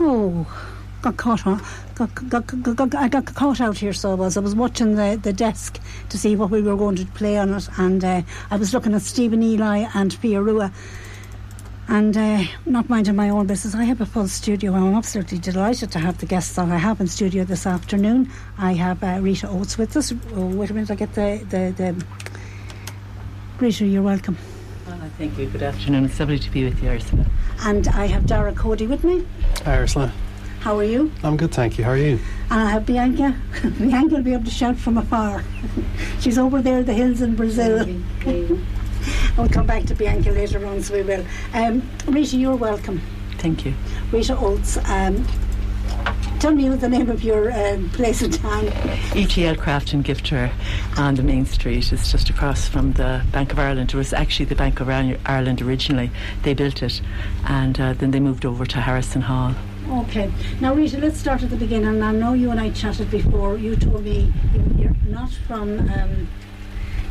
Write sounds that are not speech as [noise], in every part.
Oh, got caught on. Got, got, got, got, I got caught out here, so I was. I was watching the, the desk to see what we were going to play on it, and uh, I was looking at Stephen Ely and Pia Rua and uh, not minding my own business. I have a full studio. I'm absolutely delighted to have the guests that I have in studio this afternoon. I have uh, Rita Oates with us. Oh, wait a minute, I get the, the, the Rita, you're welcome. Well, thank you. Good afternoon. It's lovely to be with you, Ursula. And I have Darragh Coady with me. Hi, Ursula. How are you? I'm good, thank you. How are you? And I have Bianca. [laughs] Bianca will be able to shout from afar. [laughs] She's over there in the hills in Brazil. [laughs] we'll come back to Bianca later on, so we will. Um, Rita, you're welcome. Thank you. Rita Oates. Um, tell me the name of your um, place in town. ETL Craft and Giftware on the main street. It's just across from the Bank of Ireland. It was actually the Bank of Ireland originally. They built it, and uh, then they moved over to Harrison Hall. Okay. Now, Rita, let's start at the beginning. I know you and I chatted before. You told me you're not from um,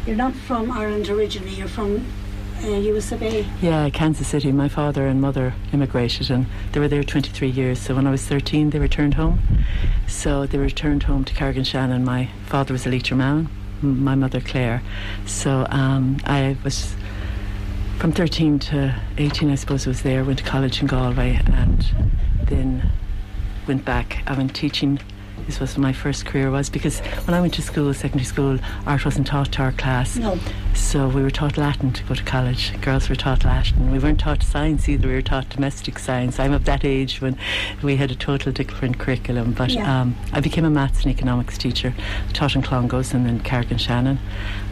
you're not from Ireland originally. You're from A. Yeah, Kansas City. My father and mother immigrated, and they were there 23 years. So when I was 13, they returned home. So they returned home to Carrick-on-Shannon. My father was a Leitrim man, my mother Claire. So um, I was from 13 to 18, I suppose, I was there. Went to college in Galway, and then went back. I went teaching this was my first career was because when I went to school, secondary school, art wasn't taught to our class. No. So we were taught Latin to go to college. Girls were taught Latin. We weren't taught science either. We were taught domestic science. I'm of that age when we had a total different curriculum. But yeah. um, I became a maths and economics teacher. taught in Clongowes and then Carrick-on-Shannon.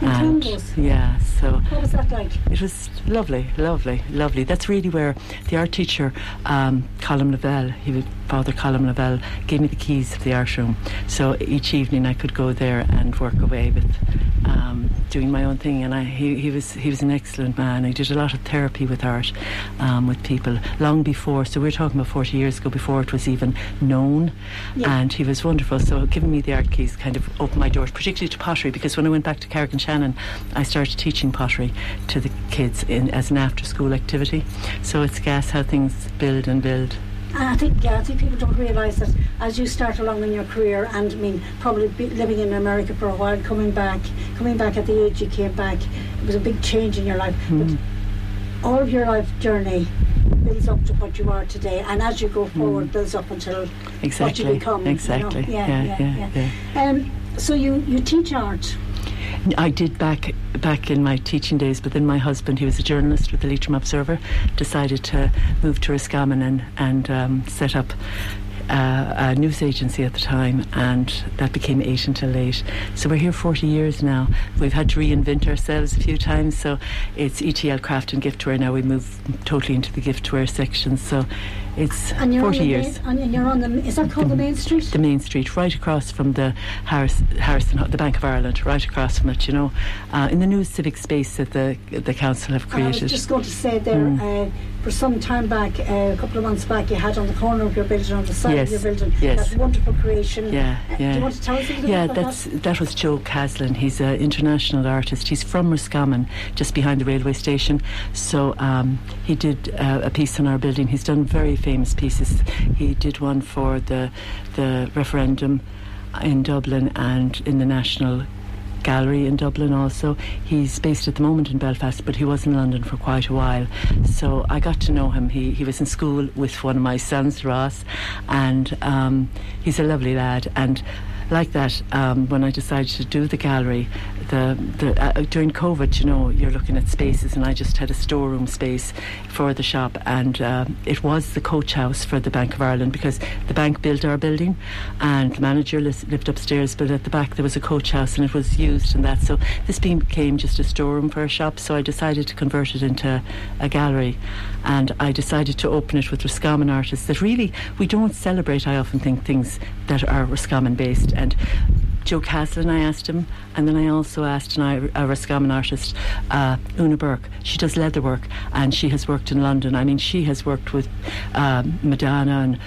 In and Clongowes? yeah, so what was that like? It was lovely, lovely, lovely. That's really where the art teacher, um, Colin Lavelle, he was Father Colin Lavelle, gave me the keys of the art room. So each evening I could go there and work away with um, doing my own thing. And I, he, he was he was an excellent man. I did a lot of therapy with art um, with people long before. So we are talking about 40 years ago, before it was even known. Yeah. And he was wonderful. So giving me the art keys kind of opened my doors, particularly to pottery, because when I went back to Carrick and Shannon, I started teaching pottery to the kids in, as an after-school activity. So it's gas how things build and build. I think, yeah, I think people don't realise that as you start along in your career, and I mean, probably living in America for a while, coming back, coming back at the age you came back, it was a big change in your life. Mm. But all of your life journey builds up to what you are today, and as you go forward, mm. builds up until exactly. what you become. Exactly. You know? yeah, yeah, yeah, yeah, yeah. yeah. Um, so you you teach art. I did back back in my teaching days, but then my husband, he was a journalist with the Leitrim Observer, decided to move to Roscommon and and um, set up uh, a news agency at the time, and that became eight until eight. So we're here 40 years now. We've had to reinvent ourselves a few times. So it's ETL Craft and Giftware now. We move totally into the giftware section. So it's and you're 40 on the years. Main, and you're on the. Is that called the, the, main street? The main street, right across from the Harris, Harrison, the Bank of Ireland, right across from it. You know, uh, in the new civic space that the the council have created. I was just going to say there. Mm. Uh, for some time back, uh, a couple of months back, you had on the corner of your building, on the side yes, of your building, yes. that wonderful creation. Yeah, yeah. Uh, do you want to tell us a little yeah, bit about that's, that? that was Joe Caslin. He's an international artist. He's from Roscommon, just behind the railway station. So um, he did uh, a piece on our building. He's done very famous pieces. He did one for the the referendum in Dublin and in the National Gallery in Dublin also. He's based at the moment in Belfast, but he was in London for quite a while. So I got to know him. He, he was in school with one of my sons, Ross, and um, he's a lovely lad. And like that, um, when I decided to do the gallery, the, the uh, during COVID, you know, you're looking at spaces, and I just had a storeroom space for the shop, and uh, it was the coach house for the Bank of Ireland because the bank built our building, and the manager lived upstairs, but at the back there was a coach house, and it was used and that. So this became just a storeroom for a shop. So I decided to convert it into a gallery, and I decided to open it with Roscommon artists. That really we don't celebrate. I often think things that are Roscommon based and Joe Caslin, I asked him, and then I also asked an, a Roscommon artist, uh, Una Burke. She does leather work, and she has worked in London. I mean, she has worked with um, Madonna and uh,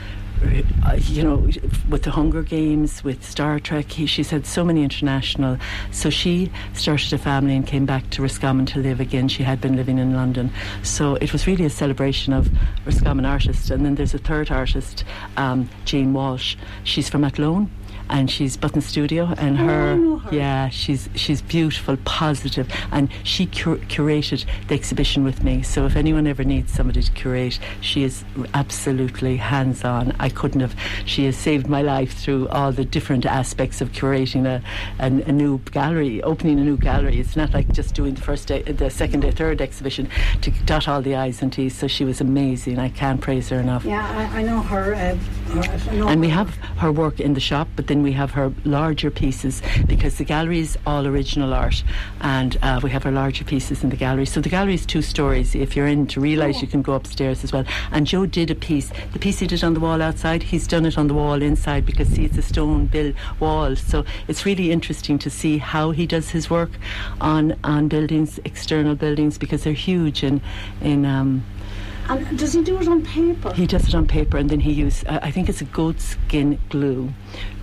you know, with the Hunger Games, with Star Trek. He, she's had so many international. So she started a family and came back to Roscommon to live again. She had been living in London. So it was really a celebration of Roscommon artists. And then there's a third artist, um, Jane Walsh. She's from Athlone and she's Button Studio, and Oh, her, her. yeah, she's she's beautiful, positive, and she cur- curated the exhibition with me. So if anyone ever needs somebody to curate, she is absolutely hands on. I couldn't have. She has saved my life through all the different aspects of curating a, a, a new gallery, opening a new gallery. It's not like just doing the first day, the second day, third exhibition to dot all the i's and t's. So she was amazing. I can't praise her enough. Yeah, I, I know her. Uh, her I know And we have her work in the shop, but then we have her larger pieces because the gallery is all original art, and uh, we have her larger pieces in the gallery. So the gallery is two stories. If you're in to realise, you can go upstairs as well. And Joe did a piece. The piece he did on the wall outside, he's done it on the wall inside because see, it's a stone built wall. So it's really interesting to see how he does his work on on buildings, external buildings, because they're huge in in. Um, And does he do it on paper? he does it on paper and then he uses, uh, I think it's a goat skin glue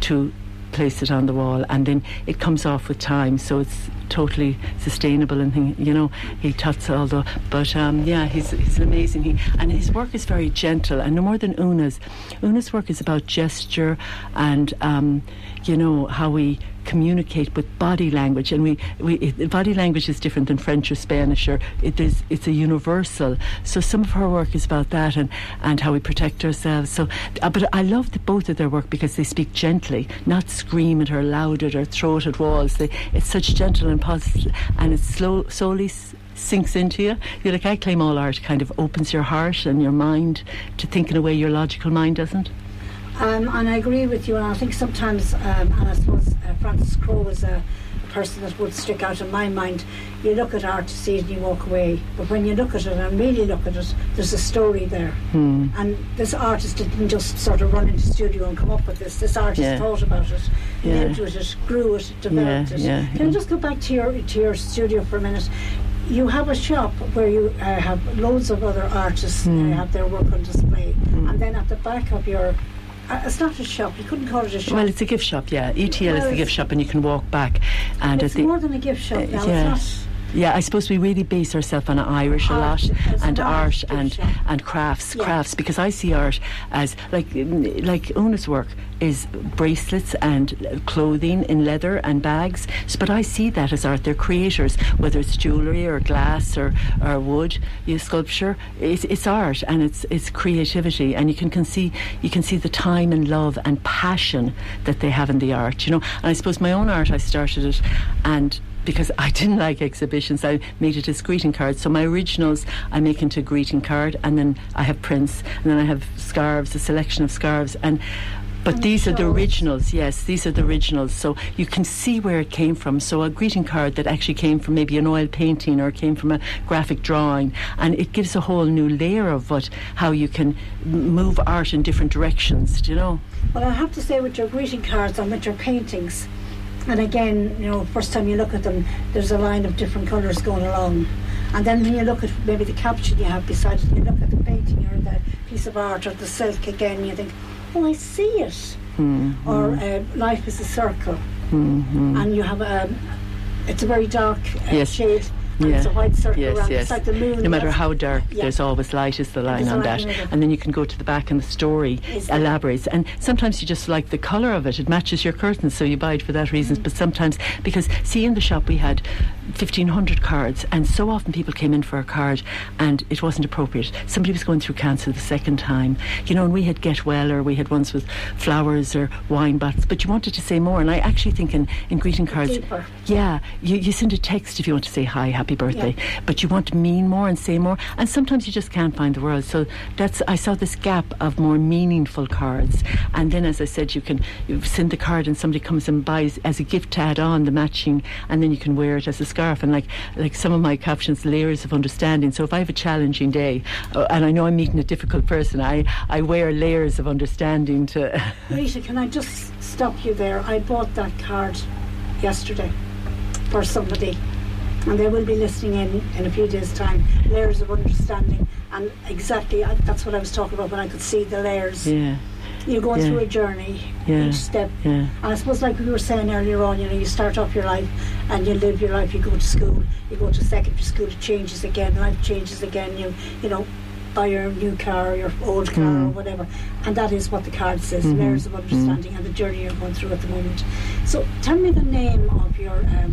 to place it on the wall and then it comes off with time so it's totally sustainable and thing, you know he tuts all the but um, yeah he's, he's amazing. He, and his work is very gentle and no more than Una's. Una's work is about gesture and um, you know how we communicate with body language and we, we body language is different than French or Spanish or it is it's a universal. So some of her work is about that and and how we protect ourselves. So uh, but I love the, both of their work because they speak gently not scream at her loud at or throw it at walls. They, it's such gentle and positive and it slow slowly sinks into you. You're like I claim all art kind of opens your heart and your mind to think in a way your logical mind doesn't. Um, and I agree with you, and I think sometimes, um, and I suppose uh, Francis Crowe was a, a person that would stick out in my mind. You look at art to see it and you walk away, but when you look at it and really look at it, there's a story there. Hmm. And this artist didn't just sort of run into the studio and come up with this. This artist Yeah. thought about it, Yeah. lived with it, grew it, developed Yeah, it. yeah, Can I just go back to your to your studio for a minute? You have a shop where you uh, have loads of other artists Hmm. uh, have their work on display, and then at the back of your uh, it's not a shop. You couldn't call it a shop. Well, it's a gift shop, yeah. ETL is Well, the gift shop, and you can walk back. And it's more than a gift shop Uh, now. yeah. It's Yeah, I suppose we really base ourselves on Irish a lot and art art and and crafts, Yeah. crafts because I see art as like like Una's work is bracelets and clothing in leather and bags. But I see that as art. They're creators, whether it's jewellery or glass or, or wood, you sculpture. It's, it's art and it's it's creativity, and you can, can see you can see the time and love and passion that they have in the art. You know, and I suppose my own art, I started it and because I didn't like exhibitions, I made it as greeting cards. So my originals I make into a greeting card, and then I have prints, and then I have scarves, a selection of scarves, and. But these are the originals, yes, these are the originals. So you can see where it came from. So a greeting card that actually came from maybe an oil painting or came from a graphic drawing, and it gives a whole new layer of what how you can move art in different directions. Do you know? Well, I have to say, with your greeting cards and with your paintings, and again, you know, first time you look at them, there's a line of different colours going along. And then when you look at maybe the caption you have beside it, you look at the painting or the piece of art or the silk again, you think, oh, I see it. Mm-hmm. Or uh, life is a circle. Mm-hmm. And you have a, it's a very dark uh, Yes. shade. It's a white circle yes, around. yes. It's like the moon. No matter how dark, yeah. there's always light is the line on that. And then you can go to the back and the story Is elaborates. And sometimes you just like the colour of it. It matches your curtains, so you buy it for that reason. Mm. But sometimes, because see, in the shop we had 1,500 cards, and so often people came in for a card and it wasn't appropriate. Somebody was going through cancer the second time, you know, and we had Get Well or we had ones with flowers or wine bottles, but you wanted to say more. And I actually think in, in greeting cards, Deeper. yeah, you, you send a text if you want to say hi, happy birthday, but you want to mean more and say more, and sometimes you just can't find the words. So that's I saw this gap of more meaningful cards, and then as I said, you can you send the card and somebody comes and buys as a gift to add on the matching, and then you can wear it as a scarf. And like like some of my captions, layers of understanding. So if I have a challenging day, uh, and I know I'm meeting a difficult person, I I wear layers of understanding to. [laughs] Rita, can I just stop you there? I bought that card yesterday for somebody, and they will be listening in in a few days' time. Layers of understanding, and exactly I, that's what I was talking about when I could see the layers. yeah. you're going Yeah. through a journey Yeah. each step. Yeah. And I suppose, like we were saying earlier on, you know, you start off your life and you live your life. You go to school, you go to secondary school, it changes again, life changes again. You, you know, buy your new car, or your old car, or Mm. whatever, and that is what the card says. Mhm. Layers of understanding and the journey you're going through at the moment. So, tell me the name of your um,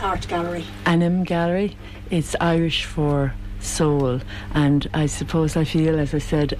art gallery. Anam Gallery. It's Irish for soul, and I suppose I feel, as I said,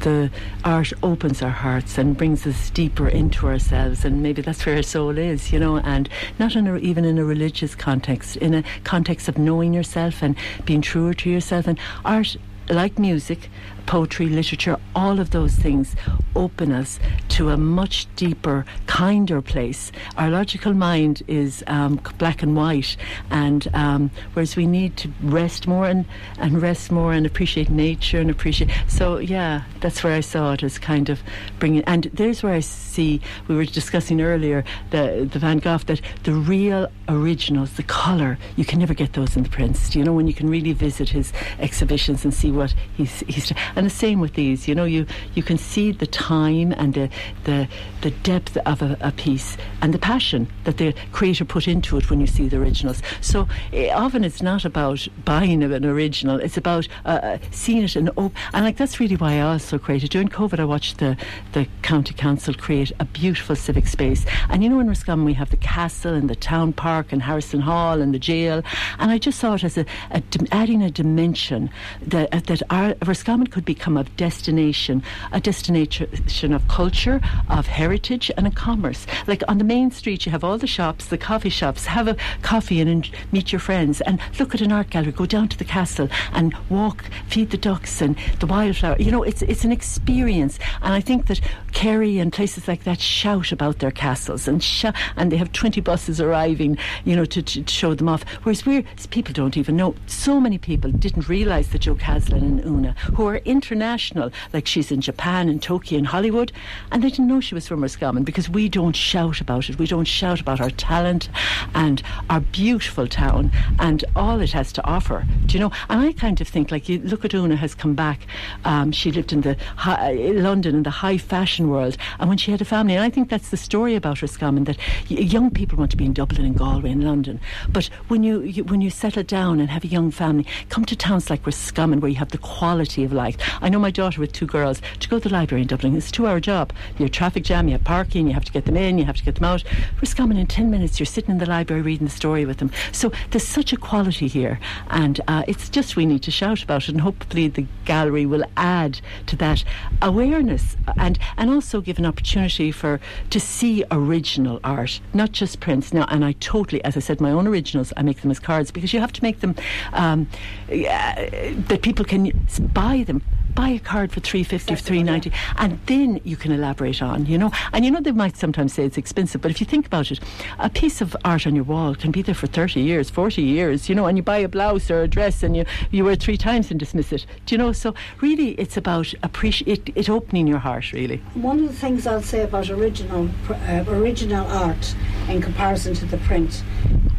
the art opens our hearts and brings us deeper into ourselves, and maybe that's where our soul is, you know. And not in a, even in a religious context, in a context of knowing yourself and being truer to yourself. And art, like music, poetry, literature, all of those things open us to a much deeper, kinder place. Our logical mind is um, black and white, and um, whereas we need to rest more and, and rest more and appreciate nature and appreciate. So yeah, that's where I saw it as kind of bringing. And there's where I see we were discussing earlier the the Van Gogh that the real originals, the colour, you can never get those in the prints. You know when you can really visit his exhibitions and see what he's he's and the same with these. You know you you can see the time and the the the depth of a, a piece and the passion that the creator put into it when you see the originals. So eh, often it's not about buying an original; it's about uh, uh, seeing it and op- and like that's really why I also created during COVID. I watched the the county council create a beautiful civic space, and you know in Roscommon we have the castle and the town park and Harrison Hall and the jail, and I just saw it as a, a adding a dimension that uh, that our Roscommon could become a destination, a destination of culture, of heritage, and of commerce. Like on the main street, you have all the shops, the coffee shops. Have a coffee and en- meet your friends, and look at an art gallery. Go down to the castle and walk, feed the ducks and the wildflower. You know, it's it's an experience, and I think that Kerry and places like that shout about their castles and shout, and they have twenty buses arriving, you know, to, to show them off. Whereas we're people don't even know. So many people didn't realise that Joe Caslin and Una, who are international, like she's in Japan and Tokyo and Hollywood, and they didn't know she was from Roscommon because we don't shout about it. We don't shout about our talent and our beautiful town and all it has to offer. Do you know? And I kind of think, like, you look at Una has come back. Um, she lived in the high, London in the high fashion world, and when she had a family, and I think that's the story about Roscommon that young people want to be in Dublin and Galway and London, but when you, you when you settle down and have a young family, come to towns like Roscommon where you have the quality of life. I know my daughter with two girls to go to the library in Dublin. It's a two-hour job. You have traffic jam, you have parking, you have to get them in, you have to get them out. Roscommon in ten minutes, you're sitting in the library reading the story with them. So there's such a quality here, and uh, it's just we need to shout about it, and hopefully the gallery will add to that awareness and and also give an opportunity for to see original art, not just prints. Now, and I totally, as I said, my own originals, I make them as cards because you have to make them um, that people can buy them. Buy a card for three fifty, Accessible, three ninety, and then you can elaborate on. You know, and you know they might sometimes say it's expensive, but if you think about it, a piece of art on your wall can be there for thirty years, forty years. You know, and you buy a blouse or a dress, and you you wear it three times and dismiss it. Do you know? So really, it's about appreciate it, it opening your heart. Really. One of the things I'll say about original uh, original art in comparison to the print,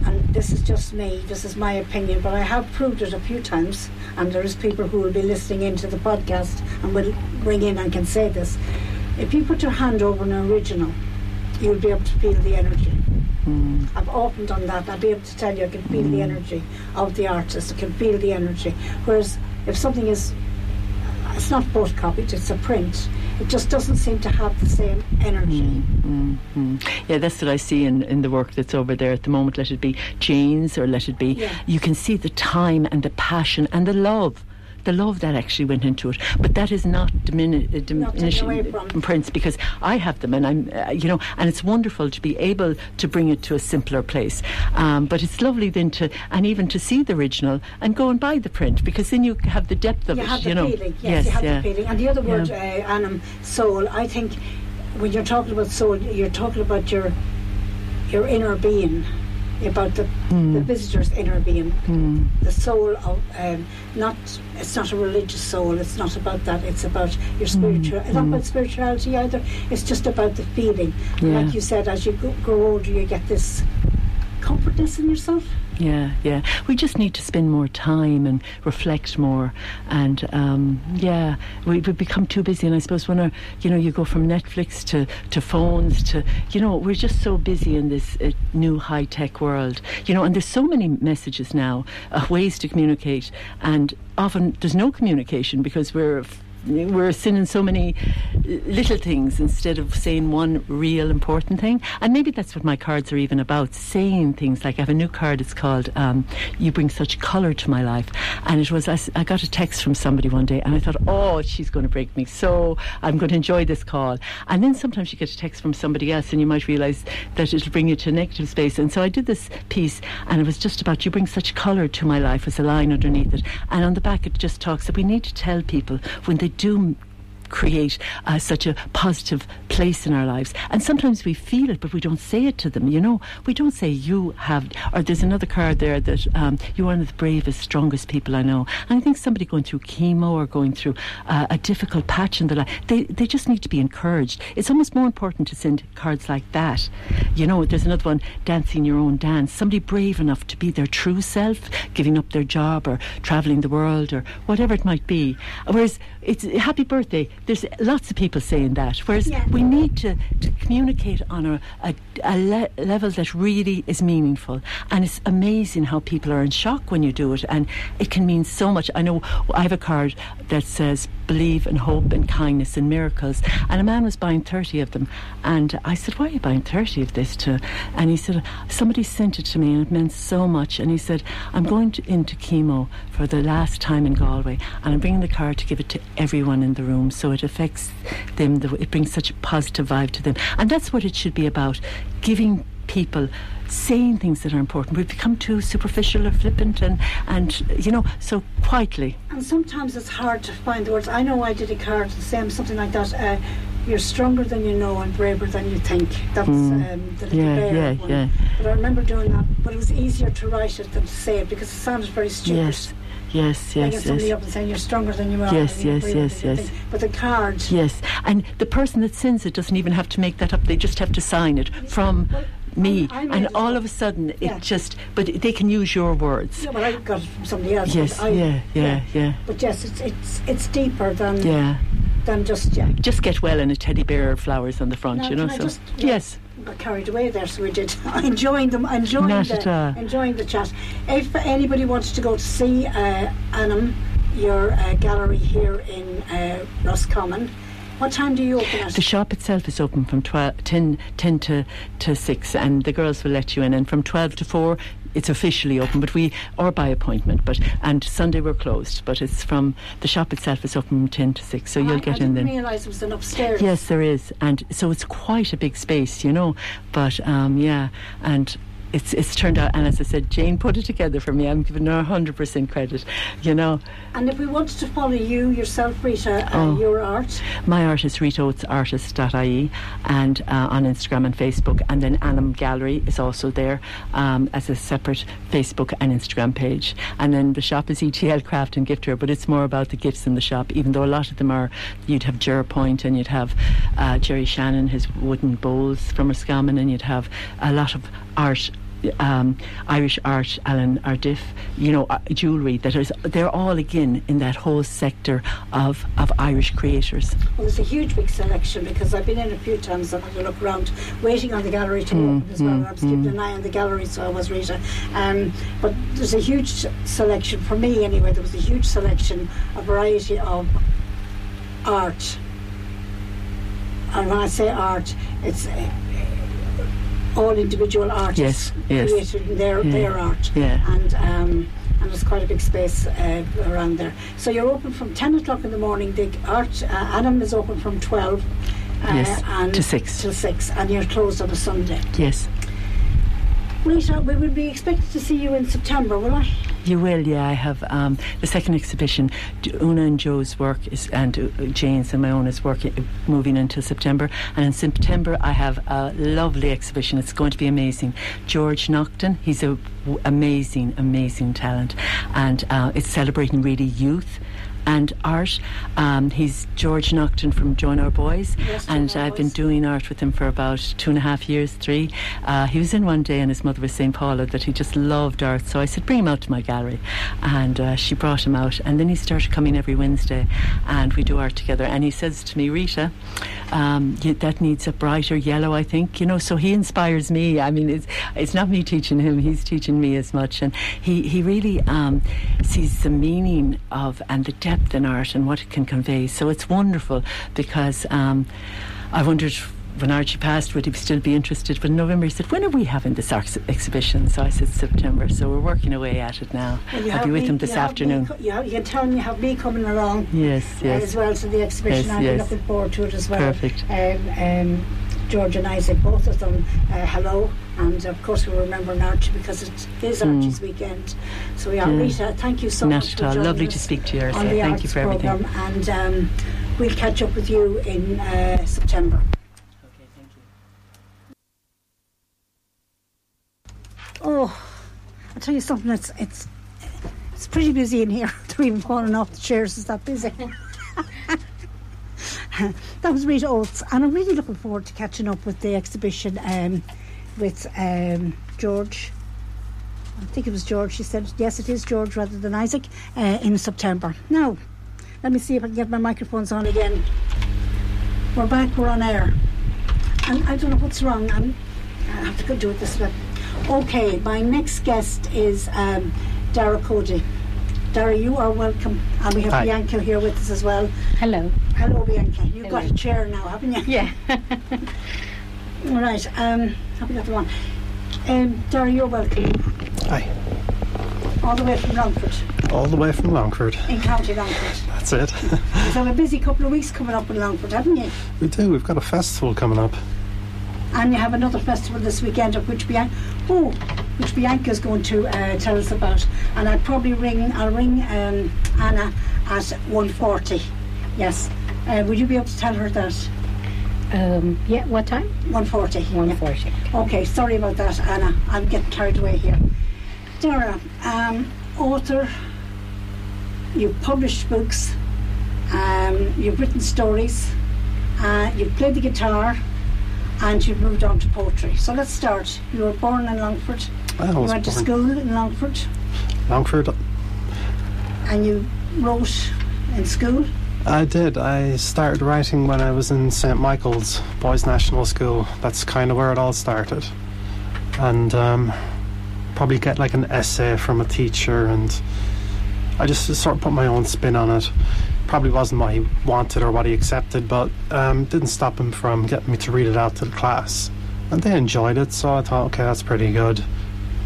and this is just me, this is my opinion, but I have proved it a few times, and there is people who will be listening into the podcast and will ring in and can say this. If you put your hand over an original, you'll be able to feel the energy. Mm. I've often done that. I'll be able to tell you I can feel the energy of the artist. I can feel the energy. Whereas if something is, it's not photocopied, it's a print. It just doesn't seem to have the same energy. Mm, mm. Yeah, that's what I see in, in the work that's over there at the moment. Let it be Jane's or let it be. Yeah. You can see the time and the passion and the love. The love that actually went into it, but that is not dimini- uh, diminishing from. prints because I have them and I'm, uh, you know, and it's wonderful to be able to bring it to a simpler place. Um, but it's lovely then to, and even to see the original and go and buy the print because then you have the depth of You it. have the you know, feeling. Yes, you have yeah. the feeling. And the other word, Yeah. uh, anam, soul. I think when you're talking about soul, you're talking about your your inner being, about the Hmm. the visitor's inner being, Mm. the soul of um, not. It's not a religious soul. It's not about that. It's about your spiritual. It's not about spirituality either. It's just about the feeling. Yeah. Like you said, as you go, grow older, you get this comfortness in yourself. Yeah, yeah. We just need to spend more time and reflect more, and um, yeah, we, we become too busy. And I suppose when our, you know, you go from Netflix to to phones to, you know, we're just so busy in this uh, new high tech world, you know, and there's so many messages now, uh, ways to communicate, and often there's no communication because we're we're sending so many little things instead of saying one real important thing. And maybe that's what my cards are even about saying things like I have a new card, it's called um, You Bring Such Colour to My Life. And it was, I, I, got a text from somebody one day and I thought, oh, she's going to break me. So I'm going to enjoy this call. And then sometimes you get a text from somebody else and you might realise that it'll bring you to a negative space. And so I did this piece and it was just about You Bring Such Colour to My Life as a line underneath it. And on the back it just talks that we need to tell people when they do create uh, such a positive place in our lives. And sometimes we feel it, but we don't say it to them. You know, we don't say you have, or there's another card there that um, you're one of the bravest, strongest people I know. And I think somebody going through chemo or going through uh, a difficult patch in their life, they, they just need to be encouraged. It's almost more important to send cards like that. You know, there's another one, dancing your own dance. Somebody brave enough to be their true self, giving up their job or travelling the world or whatever it might be. Whereas it's happy birthday. There's lots of people saying that. Whereas yeah. we need to, to communicate on a, a, a le- level that really is meaningful. And it's amazing how people are in shock when you do it. And it can mean so much. I know I have a card that says believe and hope and kindness and miracles. And a man was buying 30 of them. And I said, why are you buying 30 of this to? And he said, somebody sent it to me and it meant so much. And he said, I'm going to, into chemo for the last time in Galway and I'm bringing the card to give it to everyone in the room. So it affects them, it brings such a positive vibe to them. And that's what it should be about giving people saying things that are important. We've become too superficial or flippant and, and you know, so quietly. And sometimes it's hard to find the words. I know I did a card the same, something like that. Uh, you're stronger than you know and braver than you think. That's mm. um, the little yeah, bear yeah, one. Yeah. But I remember doing that. But it was easier to write it than to say it because it sounded very stupid. Yes. Yes, yes, yes. somebody up and saying you're stronger than you are. Yes, yes, yes, yes. But the card. Yes, and the person that sends it doesn't even have to make that up. They just have to sign it from. Well, me, I, I and all of a sudden it just. But they can use your words. Yeah, but I got it from somebody else. Yes, I, yeah, yeah, yeah, yeah. But yes, it's it's it's deeper than yeah than just yeah. Just get well and a teddy bear flowers on the front, now, you know. So just, yes. Got carried away there, so we did. [laughs] enjoying them, enjoying Not the, enjoying the chat. If anybody wants to go to see uh, Anam, your uh, gallery here in uh, Roscommon, what time do you open? The shop itself is open from 12, 10, 10 to, to 6 and the girls will let you in. And from 12 to 4 it's officially open but we or by appointment but and Sunday we're closed but it's from the shop itself is open from 10 to 6 so oh, you'll I, get I in then. realise it was an upstairs. Yes there is and so it's quite a big space you know but um, yeah and it's it's turned out, and as I said, Jane put it together for me. I'm giving her hundred percent credit, you know. And if we wanted to follow you yourself, Rita, uh, oh, your art, my art is ritaoatesartist.ie and uh, on Instagram and Facebook, and then Anam Gallery is also there um, as a separate Facebook and Instagram page. And then the shop is ETL Craft and Gift but it's more about the gifts in the shop. Even though a lot of them are, you'd have Ger Point and you'd have uh, Jerry Shannon, his wooden bowls from Roscommon, and you'd have a lot of art um, Irish art, Alan Ardiff, you know, uh, jewellery that is, they're all again in that whole sector of, of Irish creators. Well, there's a huge big selection because I've been in a few times and had a look around, waiting on the gallery to mm, open as well. Mm, I was keeping mm. an eye on the gallery, so I was Rita. Um, but there's a huge selection, for me anyway, there was a huge selection, a variety of art. And when I say art, it's uh, all individual artists yes, yes. created their yeah. their art. Yeah. And um, and there's quite a big space uh, around there. So you're open from 10 o'clock in the morning. The art uh, Anam is open from 12 uh, yes, and to 6. To 6, and you're closed on a Sunday. Yes. Rita, we will be expected to see you in September, will I? You will, yeah. I have um, the second exhibition. Una and Joe's work is, and uh, Jane's and my own is working, moving until September. And in September, I have a lovely exhibition. It's going to be amazing. George Nocton, he's a w- amazing, amazing talent, and uh, it's celebrating really youth and art. Um, he's George Nocton from Join Our Boys, Yes, and I've been doing art with him for about two and a half years, three. Uh, he was in one day, and his mother was saying, Paula, that he just loved art. So I said, bring him out to my gallery, and uh, she brought him out, and then he started coming every Wednesday, and we do art together. And he says to me, Rita, um, that needs a brighter yellow, I think. You know, so he inspires me. I mean, it's it's not me teaching him; he's teaching me as much, and he he really um, sees the meaning of and the depth in art and what it can convey. So it's wonderful because um, I wondered. When Archie passed, would he still be interested? But in November, he said, "When are we having this ex- exhibition?" So I said, "September." So we're working away at it now. Well, I'll be with me- him this afternoon. co- you, have, you can tell me you have me coming along Yes, uh, yes. as well to the exhibition. Yes, I'm yes. looking forward to it as well. Perfect. Um, um, George and Isaac, both of them, uh, hello. And of course, we remember Archie because it is Mm. Archie's weekend. So, yeah, Yeah. Rita, thank you so Not much at for all. joining Lovely us to speak to you, Ursula. on the Thank arts you for everything. programme. And um, we'll catch up with you in uh, September. Okay, thank you. Oh, I'll tell you something. It's it's it's pretty busy in here. [laughs] They're even falling off the chairs. It's that busy. [laughs] [laughs] that was Rita Oates, and I'm really looking forward to catching up with the exhibition um, with um, George. I think it was George. She said yes, it is George rather than Isaac uh, in September. Now, let me see if I can get my microphones on again. We're back. We're on air, and I don't know what's wrong. I'm, I have to go do it this way. Okay, my next guest is um, Darragh Coady. Darragh, you are welcome. And we have Hi. Bianca here with us as well. Hello. Hello, Bianca. You've got a chair now, haven't you? Yeah. [laughs] All right. Um, have we got the one? Um, Darragh, you're welcome. Hi. All the way from Longford, All the way from Longford. in County Longford. That's it. You've had a busy couple of weeks coming up in Longford, haven't you? we do. We've got a festival coming up. And you have another festival this weekend, of which Bianca, oh, which Bianca is going to uh, tell us about. And I'll probably ring, I'll ring um, Anna at 1.40. Yes. Uh, would you be able to tell her that? Um, yeah, what time? 1.40. 140. Okay, sorry about that, Anna. I'm getting carried away here. Dora, um, author, you've published books, um, you've written stories, uh, you've played the guitar, and you've moved on to poetry. So let's start. You were born in Longford. I You was went to school in Longford, Longford. and you wrote in school. I did. I started writing when I was in St Michael's Boys National School. That's kind of where it all started. And um, probably get like an essay from a teacher, and I just sort of put my own spin on it. Probably wasn't what he wanted or what he accepted, but um, didn't stop him from getting me to read it out to the class. And they enjoyed it, so I thought, okay, that's pretty good.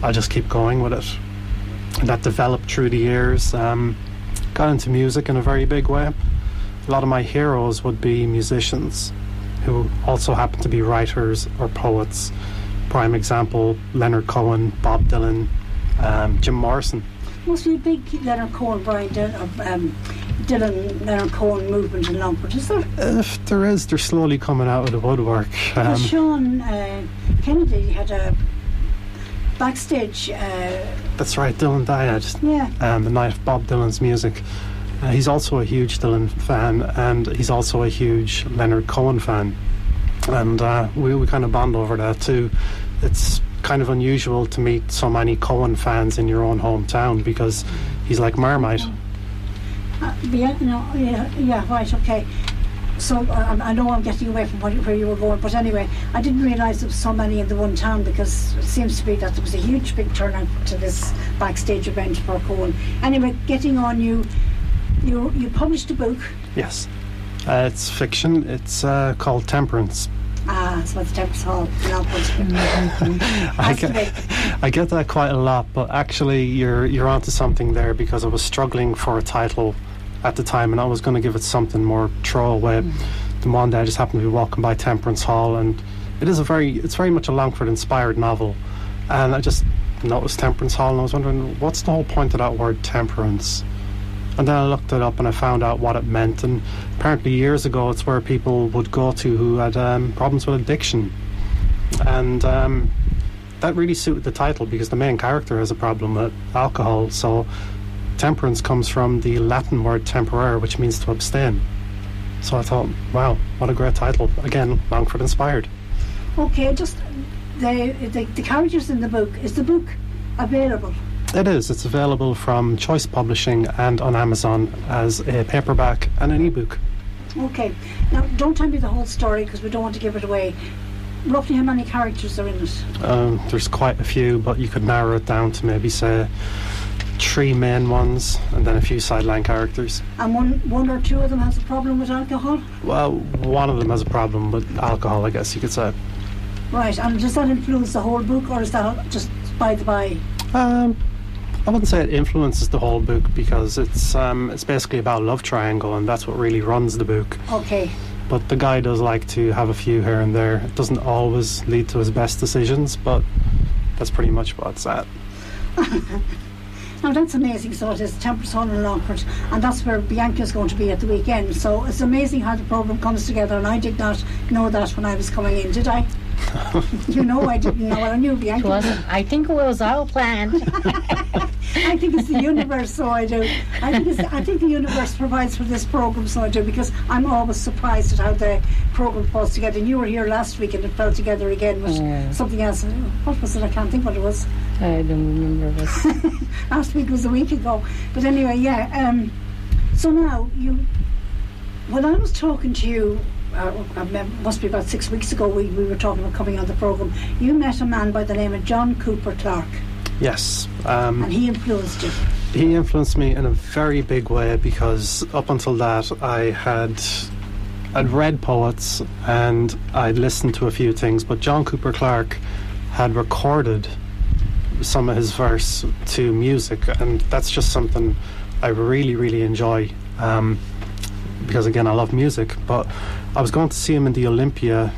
I'll just keep going with it. And that developed through the years. Um, got into music in a very big way. A lot of my heroes would be musicians who also happen to be writers or poets. Prime example Leonard Cohen, Bob Dylan, um, Jim Morrison. Must be a big Leonard Cohen, Brian Dylan, um, Dylan Leonard Cohen movement in Longford, is there? If there is, they're slowly coming out of the woodwork. Um, Sean uh, Kennedy had a backstage. Uh, that's right, Dylan died yeah, um, the night of Bob Dylan's music. Uh, he's also a huge Dylan fan, and he's also a huge Leonard Cohen fan. And uh, we, we kind of bond over that too. It's kind of unusual to meet so many Cohen fans in your own hometown because he's like Marmite. uh, yeah, no, yeah, yeah, right, okay. So uh, I know I'm getting away from what, where you were going, but anyway, I didn't realise there was so many in the one town because it seems to be that there was a huge big turnout to this backstage event for Cohen. Anyway, getting on, you you you published a book. Yes. Uh, it's fiction. It's uh, called Temperance. Ah, so it's the Tempest Hall Longford. [laughs] I get. I get that quite a lot, but actually, you're you're onto something there because I was struggling for a title at the time, and I was going to give it something more throwaway. Then one day, I just happened to be walking by Temperance Hall, and it is a very it's very much a Longford-inspired novel, and I just noticed Temperance Hall, and I was wondering what's the whole point of that word temperance. And then I looked it up and I found out what it meant. And apparently, years ago, it's where people would go to who had um, problems with addiction. And um, that really suited the title because the main character has a problem with alcohol. So temperance comes from the Latin word temperare, which means to abstain. So I thought, wow, what a great title. Again, Longford inspired. Okay, just the, the the characters in the book. Is the book available? It is. It's available from Choice Publishing and on Amazon as a paperback and an ebook. Okay. Now, don't tell me the whole story because we don't want to give it away. Roughly how many characters are in it? Um, there's quite a few, but you could narrow it down to maybe say three main ones and then a few sideline characters. And one, one or two of them has a problem with alcohol? Well, one of them has a problem with alcohol, I guess you could say. Right. And does that influence the whole book or is that just by the by? Um, I wouldn't say it influences the whole book because it's um, it's basically about love triangle and that's what really runs the book. Okay. But the guy does like to have a few here and there. It doesn't always lead to his best decisions, but that's pretty much what it's at. [laughs] Now that's amazing. So it is Temperance Hall in Longford, and that's where Bianca's going to be at the weekend. So it's amazing how the program comes together, and I did not know that when I was coming in, did I? You know, I didn't know. I knew Bianca. wasn't. I think it was all planned. [laughs] I think it's the universe, so I do. I think it's, I think the universe provides for this program, so I do, because I'm always surprised at how the program falls together. And you were here last week, and it fell together again with Yeah. something else. What was it? I can't think what it was. I don't remember [laughs] last week was a week ago. But anyway, yeah. Um, so now you, when I was talking to you, uh, I mem- must be about six weeks ago. We, we were talking about coming on the program. You met a man by the name of John Cooper Clarke, Yes. Um, and he influenced you. He influenced me in a very big way because up until that I had I'd read poets and I'd listened to a few things, but John Cooper Clarke had recorded some of his verse to music, and that's just something I really, really enjoy. Um, because again, I love music. But I was going to see him in the Olympia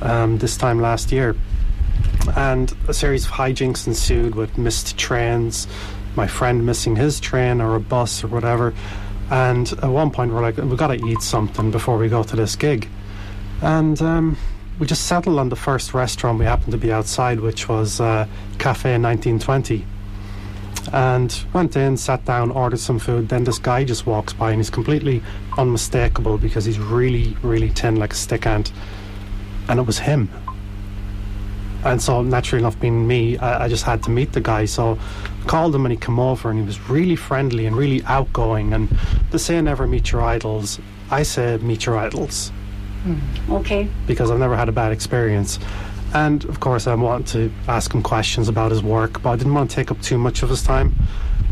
um, this time last year, and a series of hijinks ensued with missed trains, my friend missing his train or a bus or whatever. And at one point, we're like, we've got to eat something before we go to this gig. And um, we just settled on the first restaurant we happened to be outside, which was uh, Cafe 1920. And went in, sat down, ordered some food. Then this guy just walks by and he's completely unmistakable because he's really, really thin like a stick ant. And it was him. And so, naturally enough, being me, I, I just had to meet the guy. So, called him and he came over and he was really friendly and really outgoing. And they say never meet your idols. I say meet your idols hmm. Okay. because I've never had a bad experience. And of course, I wanted to ask him questions about his work, but I didn't want to take up too much of his time.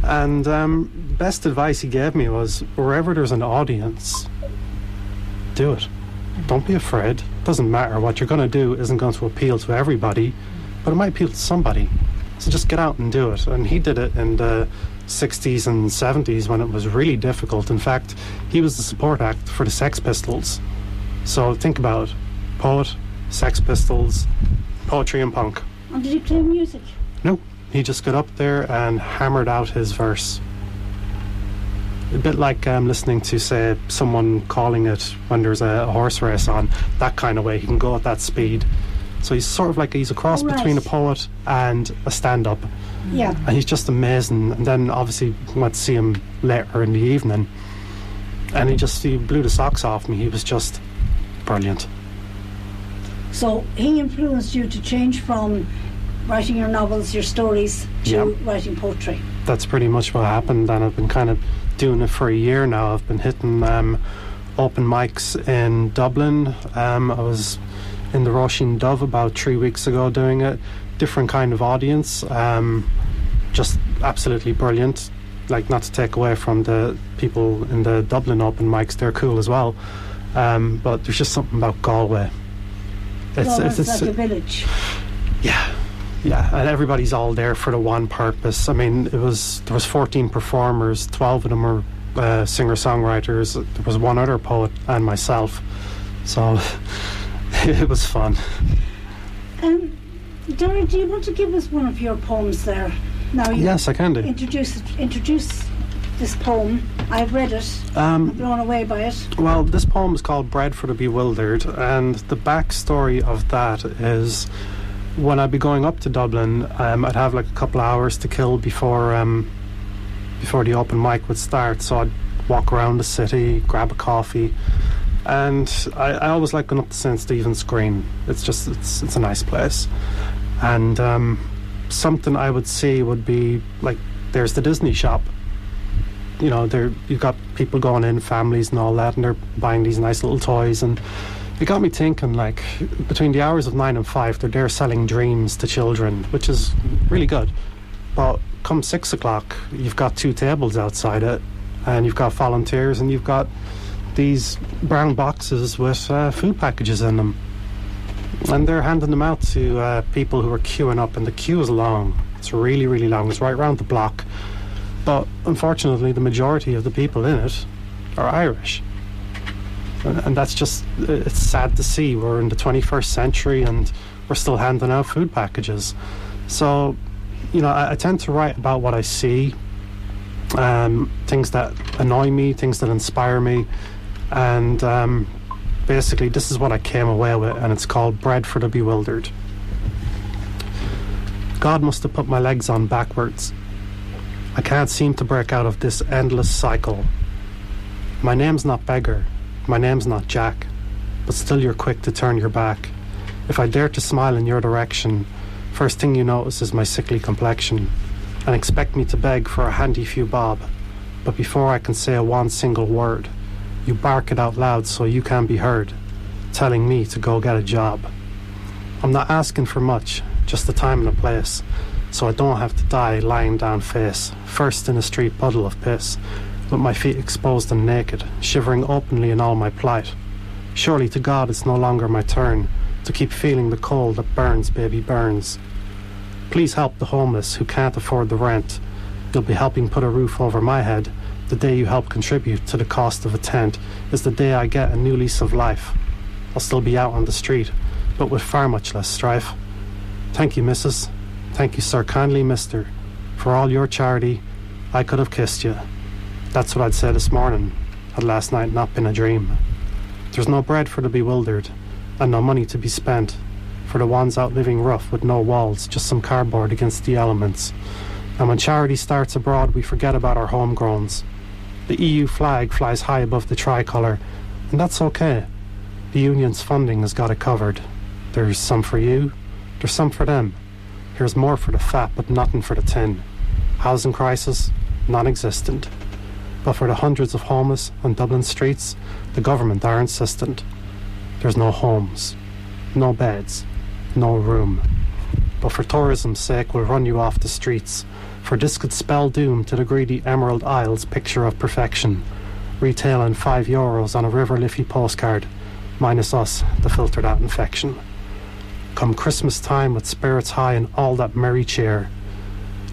And um, best advice he gave me was wherever there's an audience, do it. Don't be afraid. Doesn't matter. What you're going to do isn't going to appeal to everybody, but it might appeal to somebody. So just get out and do it. And he did it in the 60s and 70s when it was really difficult. In fact, he was the support act for the Sex Pistols. So think about it. Poet, Sex Pistols, poetry and punk. And did he play music? No, he just got up there and hammered out his verse. A bit like um, listening to, say, someone calling it when there's a, horse race on, that kind of way. He can go at that speed. So he's sort of like he's a cross Oh, right. between a poet and a stand up. Yeah. And he's just amazing. And then obviously went to see him later in the evening. And he just he blew the socks off me. He was just brilliant. So he influenced you to change from writing your novels, your stories, to Yeah. writing poetry. that's pretty much what happened and I've been kind of doing it for a year now. I've been hitting um, open mics in Dublin. Um, I was in the Róisín Dubh about three weeks ago doing it. Different kind of audience. Um, just absolutely brilliant. Like not to take away from the people in the Dublin open mics, they're cool as well. Um, but there's just something about Galway. It's, it's, it's, like a village. yeah, yeah, and everybody's all there for the one purpose. I mean, it was there was 14 performers, 12 of them were uh, singer-songwriters. There was one other poet and myself, so [laughs] it was fun. Um, Derek, do you want to give us one of your poems there? Now, you Yes, I can do. introduce introduce this poem. I've read it. I'm Um, blown away by it. well, this poem is called "Bread for the Bewildered," and the backstory of that is when I'd be going up to Dublin, um, I'd have like a couple hours to kill before um, before the open mic would start. So I'd walk around the city, grab a coffee, and I, I always like going up to St Stephen's Green. It's just it's it's a nice place, and um, something I would see would be like there's the Disney shop. You know, there you've got people going in, families and all that, and they're buying these nice little toys and it got me thinking like between the hours of nine and five they're there selling dreams to children which is really good. But come six o'clock you've got two tables outside it and you've got volunteers and you've got these brown boxes with uh, food packages in them. And they're handing them out to uh, people who are queuing up and the queue is long it's really really long. It's right around the block but unfortunately the majority of the people in it are irish and, and that's just it's sad to see. We're in the 21st century and we're still handing out food packages. So, you know, I, I tend to write about what I see, um, things that annoy me, things that inspire me, and um, basically, this is what I came away with, and it's called Bread for the Bewildered. God must have put my legs on backwards. I can't seem to break out of this endless cycle. My name's not beggar. My name's not Jack, but still you're quick to turn your back. If I dare to smile in your direction, first thing you notice is my sickly complexion, and expect me to beg for a handy few bob. But before I can say a one single word, you bark it out loud so you can be heard, telling me to go get a job. I'm not asking for much, just the time and a place, so I don't have to die lying down face, first in a street puddle of piss, with my feet exposed and naked, shivering openly in all my plight. Surely to God it's no longer my turn to keep feeling the cold that burns, baby, burns. Please help the homeless who can't afford the rent. You'll be helping put a roof over my head. The day you help contribute to the cost of a tent is the day I get a new lease of life. I'll still be out on the street, but with far much less strife. Thank you, missus. Thank you, sir, kindly, mister. For all your charity, I could have kissed you. That's what I'd say this morning, had last night not been a dream. There's no bread for the bewildered, and no money to be spent for the ones out living rough with no walls, just some cardboard against the elements. And when charity starts abroad, we forget about our homegrowns. The EU flag flies high above the tricolour, and that's okay. The union's funding has got it covered. There's some for you, there's some for them. Here's more for the fat, but nothing for the tin. Housing crisis, non existent. But for the hundreds of homeless on Dublin streets, the government are insistent. There's no homes, no beds, no room. But for tourism's sake, we'll run you off the streets. For this could spell doom to the greedy Emerald Isles picture of perfection. Retailing five euros on a River Liffey postcard, minus us, the filtered out infection. Come Christmas time with spirits high and all that merry cheer.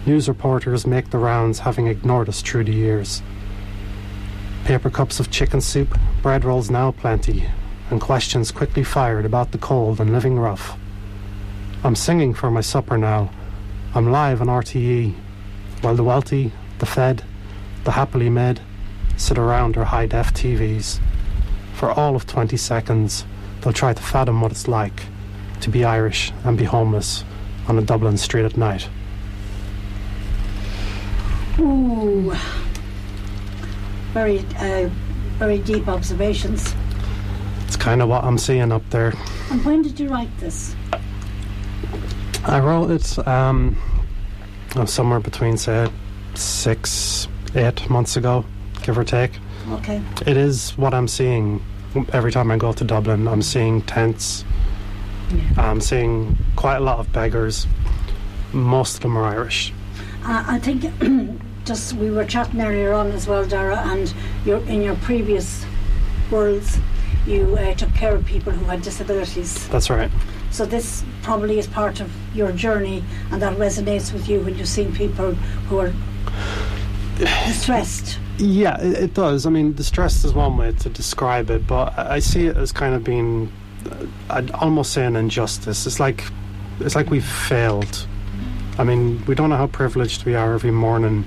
News reporters make the rounds, having ignored us through the years. Paper cups of chicken soup, bread rolls now plenty, and questions quickly fired about the cold and living rough. I'm singing for my supper now. I'm live on RTE, while the wealthy, the fed, the happily made sit around their high def TVs. For all of 20 seconds, they'll try to fathom what it's like to be Irish and be homeless on a Dublin street at night. Ooh very, uh, very deep observations. It's kind of what I'm seeing up there. And when did you write this? I wrote it um, somewhere between, say, six, eight months ago, give or take. Okay. It is what I'm seeing every time I go to Dublin. I'm seeing tents. Yeah. I'm seeing quite a lot of beggars. Most of them are Irish. Uh, I think [clears throat] just we were chatting earlier on as well, Darragh, and your in your previous worlds, you uh, took care of people who had disabilities. That's right. So this probably is part of your journey, and that resonates with you when you've seen people who are [sighs] distressed. Yeah, it, it does. I mean, distressed is one way to describe it, but I, see it as kind of being, I'd almost say an injustice. It's like, it's like we've failed. I mean, we don't know how privileged we are every morning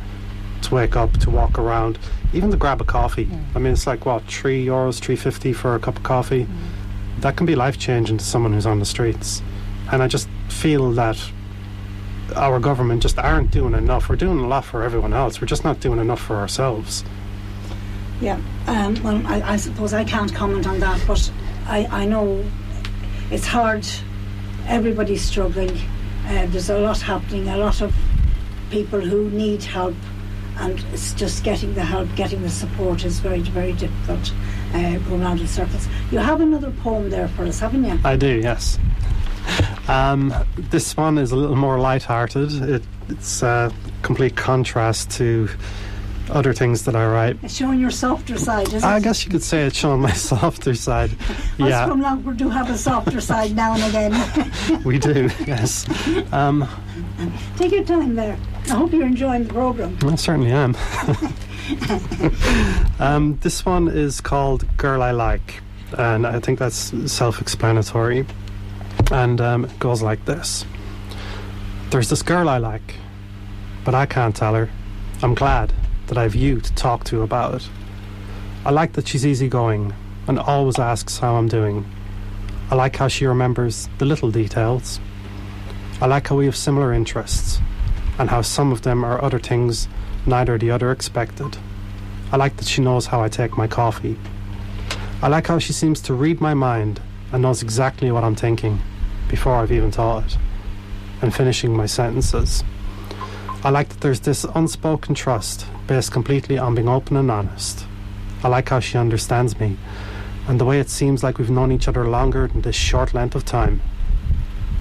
to wake up, to walk around, even to grab a coffee. Mm. I mean, it's like what three euros, three fifty for a cup of coffee. Mm. That can be life changing to someone who's on the streets, and I just feel that our government just aren't doing enough. We're doing a lot for everyone else. We're just not doing enough for ourselves. Yeah, um, well, I, I suppose I can't comment on that, but I, I know it's hard. Everybody's struggling. Uh, there's a lot happening, a lot of people who need help, and it's just getting the help, getting the support is very, very difficult uh, going around in circles. You have another poem there for us, haven't you? I do, yes. Um, this one is a little more light-hearted. It, it's a complete contrast to other things that I write. It's showing your softer side, isn't I it? guess you could say it's showing my [laughs] softer side. Us yeah, from Longford do have a softer side now and again. [laughs] we do. Yes, um, Take your time there. I hope you're enjoying the programme. I certainly am. [laughs] um, this one is called "Girl I Like," and I think that's self-explanatory. And um, it goes like this: There's this girl I like, but I can't tell her. I'm glad that I've you to talk to about it. I like that she's easygoing and always asks how I'm doing. I like how she remembers the little details. I like how we have similar interests, and how some of them are other things neither the other expected. I like that she knows how I take my coffee. I like how she seems to read my mind and knows exactly what I'm thinking before I've even thought it, and finishing my sentences. I like that there's this unspoken trust based completely on being open and honest. I like how she understands me, and the way it seems like we've known each other longer than this short length of time.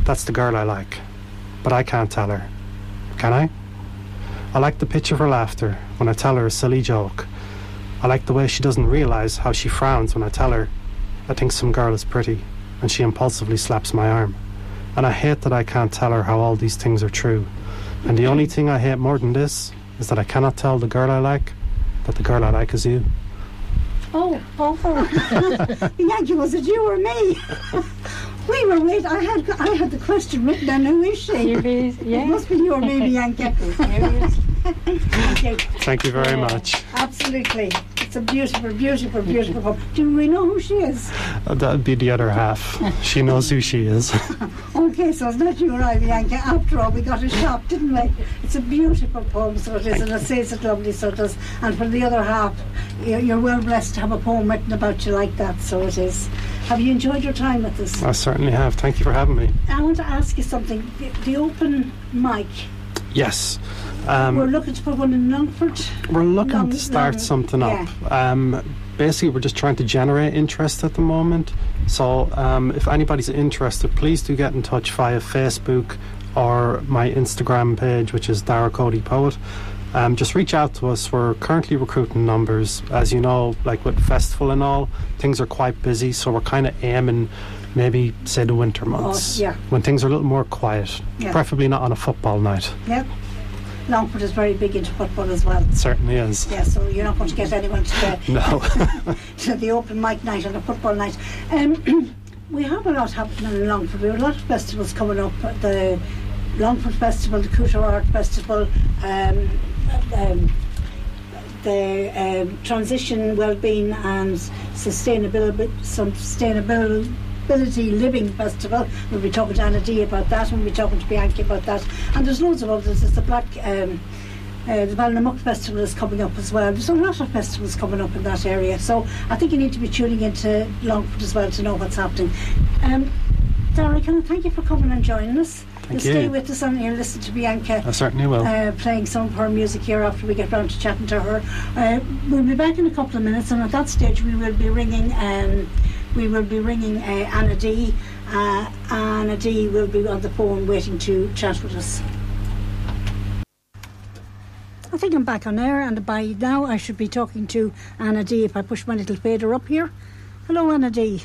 That's the girl I like, but I can't tell her. Can I? I like the pitch of her laughter when I tell her a silly joke. I like the way she doesn't realise how she frowns when I tell her I think some girl is pretty, and she impulsively slaps my arm. And I hate that I can't tell her how all these things are true. And the only thing I hate more than this is that I cannot tell the girl I like that the girl I like is you. Oh, oh, oh. [laughs] Yankee, was it you or me? [laughs] we were waiting. I had I had the question written down. Who is she? Serious? It Yeah. must be you or me, Yankee. Serious? Thank you. Thank you very Yeah. much. Absolutely. It's a beautiful, beautiful, beautiful poem. Do we know who she is? Uh, That'd be the other half. She knows who she is. [laughs] Okay, so it's not you or I, Bianca. After all, we got a shop, didn't we? It's a beautiful poem, so it is, and it says it lovely, so it does. And for the other half, you're, you're well blessed to have a poem written about you like that, so it is. Have you enjoyed your time with us? I certainly have. Thank you for having me. I want to ask you something. The, the open mic, Yes. We're Um, looking to put one in Longford. we're looking long- to start long- something up. Um, basically, we're just trying to generate interest at the moment. So, um, if anybody's interested, please do get in touch via Facebook or my Instagram page, which is Darragh Coady Poet. Um, just reach out to us. We're currently recruiting numbers. As you know, like with festival and all, things are quite busy. So we're kind of aiming, maybe say the winter months, yeah. when things are a little more quiet. Yeah. Preferably not on a football night. Yep. Longford is very big into football as well. It certainly is. Yeah, so you're not going to get anyone to the, No. [laughs] [laughs] to the open mic night or the football night. Um, [clears throat] we have a lot happening in Longford. We have a lot of festivals coming up. The Longford Festival, the Cruthú Art Festival, um, um, the um, Transition Wellbeing and Sustainability, Sustainability Living Festival. We'll be talking to Anna D about that, and we'll be talking to Bianca about that. And there's loads of others. There's the Black. Um, uh, the Ballinamuck Festival is coming up as well. There's a lot of festivals coming up in that area. So I think you need to be tuning into Longford as well to know what's happening. Um, Darragh, can I thank you for coming and joining us? Thank You'll you. stay with us on here, listen to Bianca I certainly will. uh, playing some of her music here after we get round to chatting to her. Uh, we'll be back in a couple of minutes, and at that stage we will be ringing. Um, we will be ringing uh, Anna D. Uh, Anna D. will be on the phone waiting to chat with us. I think I'm back on air, and by now I should be talking to Anna D. If I push my little fader up here. Hello, Anna D.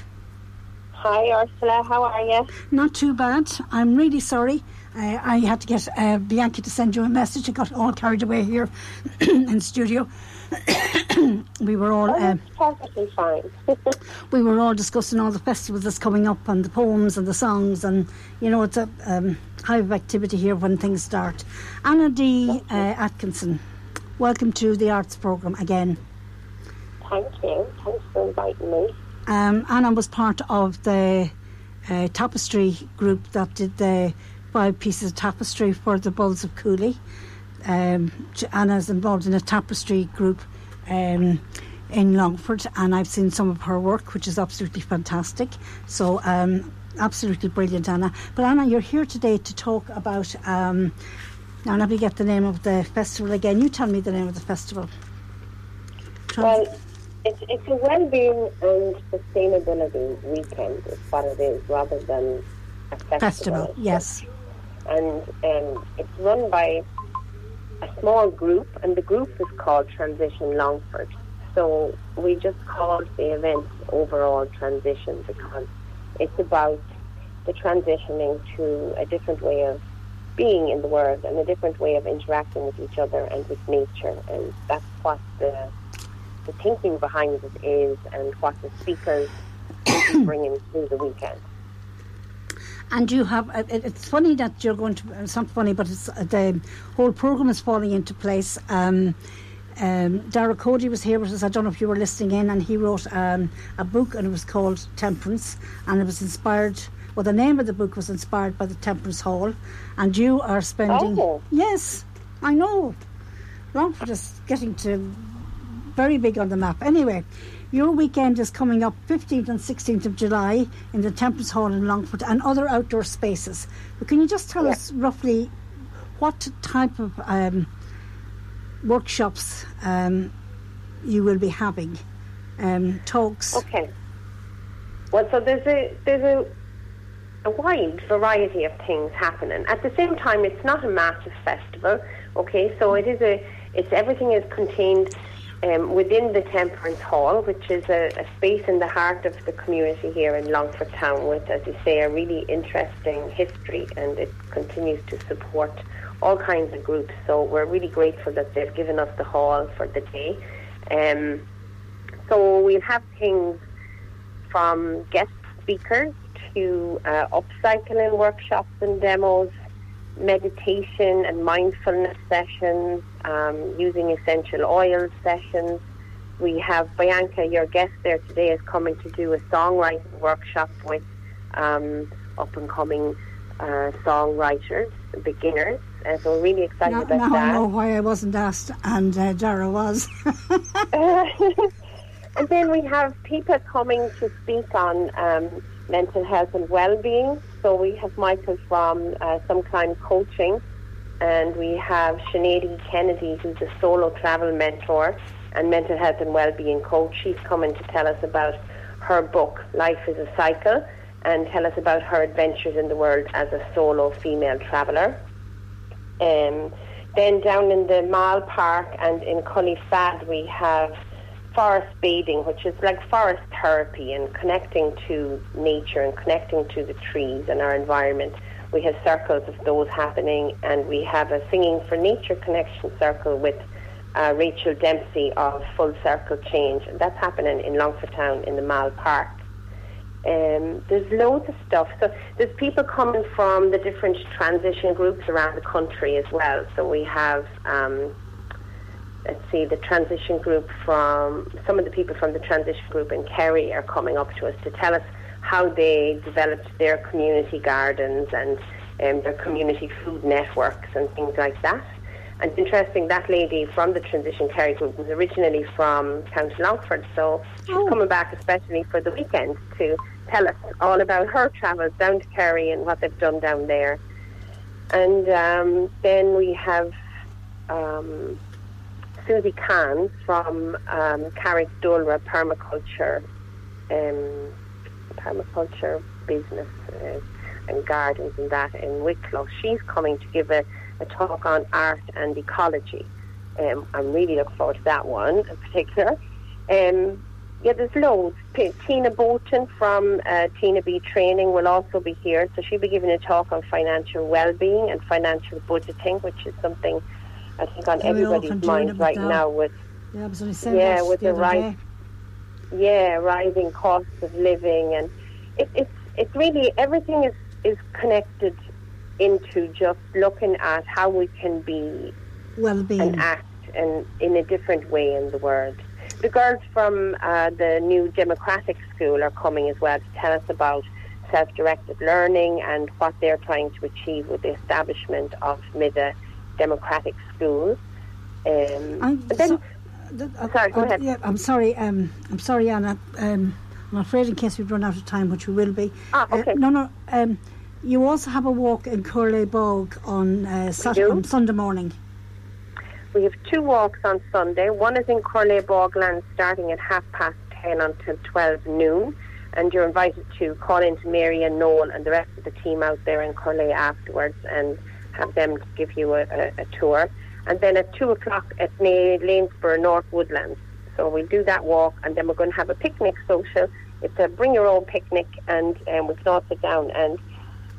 Hi, Ursula. How are you? Not too bad. I'm really sorry. Uh, I had to get uh, Bianca to send you a message. I got all carried away here [clears throat] in studio. [coughs] we were all Oh, uh, perfectly fine. [laughs] we were all discussing all the festivals that's coming up and the poems and the songs and you know it's a um, hive of activity here when things start. Anna D. Uh, Atkinson, welcome to the arts program again. Thank you. Thanks for inviting me. Um, Anna was part of the uh, tapestry group that did the five pieces of tapestry for the Bulls of Cooley. Um, Anna's involved in a tapestry group um, in Longford, and I've seen some of her work, which is absolutely fantastic. So, um, absolutely brilliant, Anna. But Anna, you're here today to talk about. Um, now, let me get the name of the festival again. You tell me the name of the festival. Well, it's, it's a well-being and sustainability weekend is what it is, rather than a festival. Festival, yes. And um, it's run by a small group, and the group is called Transition Longford. So we just called the event overall transition because it's about the transitioning to a different way of being in the world and a different way of interacting with each other and with nature. And that's what the the thinking behind it is and what the speakers be bringing to the weekend. And you have, uh, it- it's funny that you're going to, it's not funny, but it's, uh, the whole programme is falling into place. Um, um, Darragh Coady was here with us, I don't know if you were listening in, and he wrote um, a book and it was called Temperance, and it was inspired, well, the name of the book was inspired by the Temperance Hall, and you are spending. Oh. Yes, I know. Longford is getting to very big on the map. Anyway, your weekend is coming up 15th and 16th of July in the Temperance Hall in Longford and other outdoor spaces. But can you just tell Yeah. us roughly what type of um, workshops um, you will be having? Um, talks. Okay. Well, so there's a there's a a wide variety of things happening. At the same time, it's not a massive festival. Okay, so it is a it's everything is contained um, within the Temperance Hall, which is a, a space in the heart of the community here in Longford Town, with, as you say, a really interesting history, and it continues to support all kinds of groups. So we're really grateful that they've given us the hall for the day. Um, so we'll have things from guest speakers to uh, upcycling workshops and demos, meditation and mindfulness sessions, um, using essential oils sessions. We have Bianca, your guest there today, is coming to do a songwriting workshop with um, up and coming uh, songwriters, beginners. And so we're really excited Now, about now that. I know why I wasn't asked, and uh, Darragh was. [laughs] and then we have people coming to speak on um, mental health and well-being. So we have Michael from uh, Some Kind Coaching, and we have Sinead Kennedy, who's a solo travel mentor and mental health and well-being coach. She's coming to tell us about her book, Life is a Cycle, and tell us about her adventures in the world as a solo female traveller. Um, then down in the Mall Park and in Cullyfad we have forest bathing, which is like forest therapy and connecting to nature and connecting to the trees and our environment. We have circles of those happening, and we have a Singing for Nature connection circle with uh, Rachel Dempsey of Full Circle Change. And that's happening in Longford Town in the Mall Park. Um, there's loads of stuff. So there's people coming from the different transition groups around the country as well. So we have, um, let's see, the transition group from some of the people from the transition group in Kerry are coming up to us to tell us how they developed their community gardens and um, their community food networks and things like that. And interesting, that lady from the Transition Kerry group was originally from County Longford, so she's Oh. coming back especially for the weekend to tell us all about her travels down to Kerry and what they've done down there. And um, then we have um, Suzie Cahn from um, Carraig Dúlra Permaculture, um, permaculture business uh, and gardens and that in Wicklow. She's coming to give a, a talk on art and ecology. Um, I'm really looking forward to that one in particular. Um, yeah, there's loads. P- Tina Bolton from uh, Tina B Training will also be here, so she'll be giving a talk on financial well-being and financial budgeting, which is something I think on everybody's mind right now. now with Yeah, I was only saying Yeah, with the the day. yeah, rising costs of living, and it, it's it's really everything is is connected into just looking at how we can be Well-being. and act and in a different way in the world. The girls from uh, the new Democratic School are coming as well to tell us about self-directed learning and what they're trying to achieve with the establishment of MIDA Democratic Schools. Um, I'm then, so- th- uh, Sorry, go uh, ahead. Yeah, I'm sorry. Um, I'm sorry, Anna. Um, I'm afraid in case we've run out of time, which we will be. Ah, okay. Uh, no, no. Um, you also have a walk in Corlea Bog on uh, Saturday, on Sunday morning. we have two walks on Sunday. One is in Corlea Bogland starting at half past 10 until 12 noon. And you're invited to call in to Mary and Noel and the rest of the team out there in Corlea afterwards and have them give you a, a, a tour. And then at 2 o'clock at Na- Lanesborough North Woodlands. So we'll do that walk and then we're going to have a picnic social. It's a bring your own picnic and um, we can all sit down and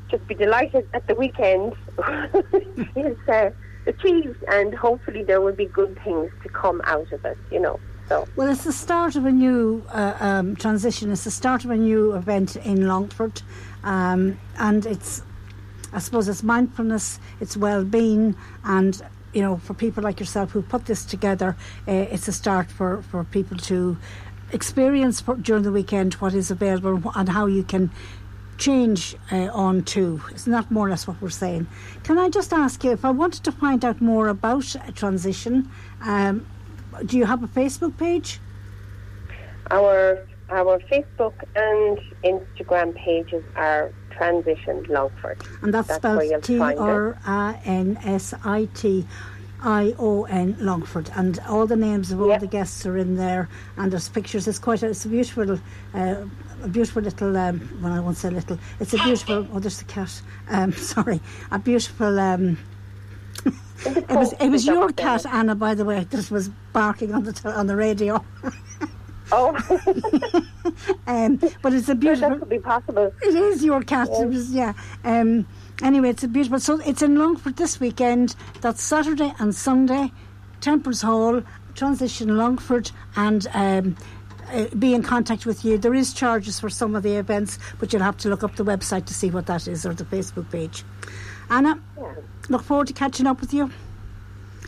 just be delighted at the weekend [laughs] is uh, achieved and hopefully there will be good things to come out of it, you know. So Well, it's the start of a new uh, um, transition. It's the start of a new event in Longford, um, and it's, I suppose, it's mindfulness, it's well-being, and you know, for people like yourself who put this together, uh, it's a start for for people to experience for, during the weekend what is available and how you can change uh, on to. It's not more or less what we're saying? Can I just ask you if I wanted to find out more about a transition? Um, do you have a Facebook page? our our Facebook and Instagram pages are Transition Longford. And that's, That's spelled T. R A N S I T I O N Longford. And all the names of all Yep. the guests are in there. And there's pictures. It's quite a, it's a beautiful, uh, a beautiful little, um, well, I won't say little, it's a beautiful, oh, there's the cat. Um, [laughs] sorry. A beautiful, um, [laughs] it was, it was your cat, Anna, by the way, that was barking on the, tel- on the radio. [laughs] Oh, [laughs] Um, but it's a beautiful. that could be possible. It is your cat. It was, yeah. Um, anyway, it's a beautiful. So it's in Longford this weekend. That's Saturday and Sunday. Temperance Hall, Transition Longford, and um, uh, be in contact with you. There is charges for some of the events, but you'll have to look up the website to see what that is or the Facebook page. Anna, Yeah. look forward to catching up with you.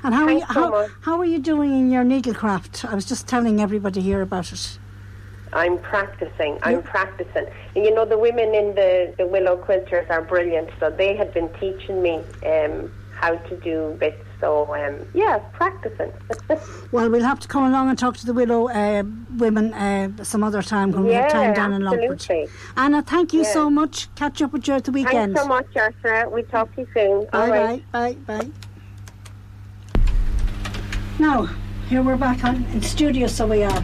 And how Thanks are you? so How, much. how are you doing in your needlecraft? I was just telling everybody here about it. I'm practicing. I'm Yeah. practicing. And you know, the women in the, the Willow Quilters are brilliant. So they had been teaching me um, how to do bits. So, um, yeah, practicing. [laughs] Well, we'll have to come along and talk to the Willow uh, women uh, some other time when we have time Yeah, down in Longford. Anna, thank you Yeah. so much. Catch up with you at the weekend. Thanks so much, Ursula. We talk to you soon. All Bye right. bye. Bye bye. Now, here we're back on in studio, so we are.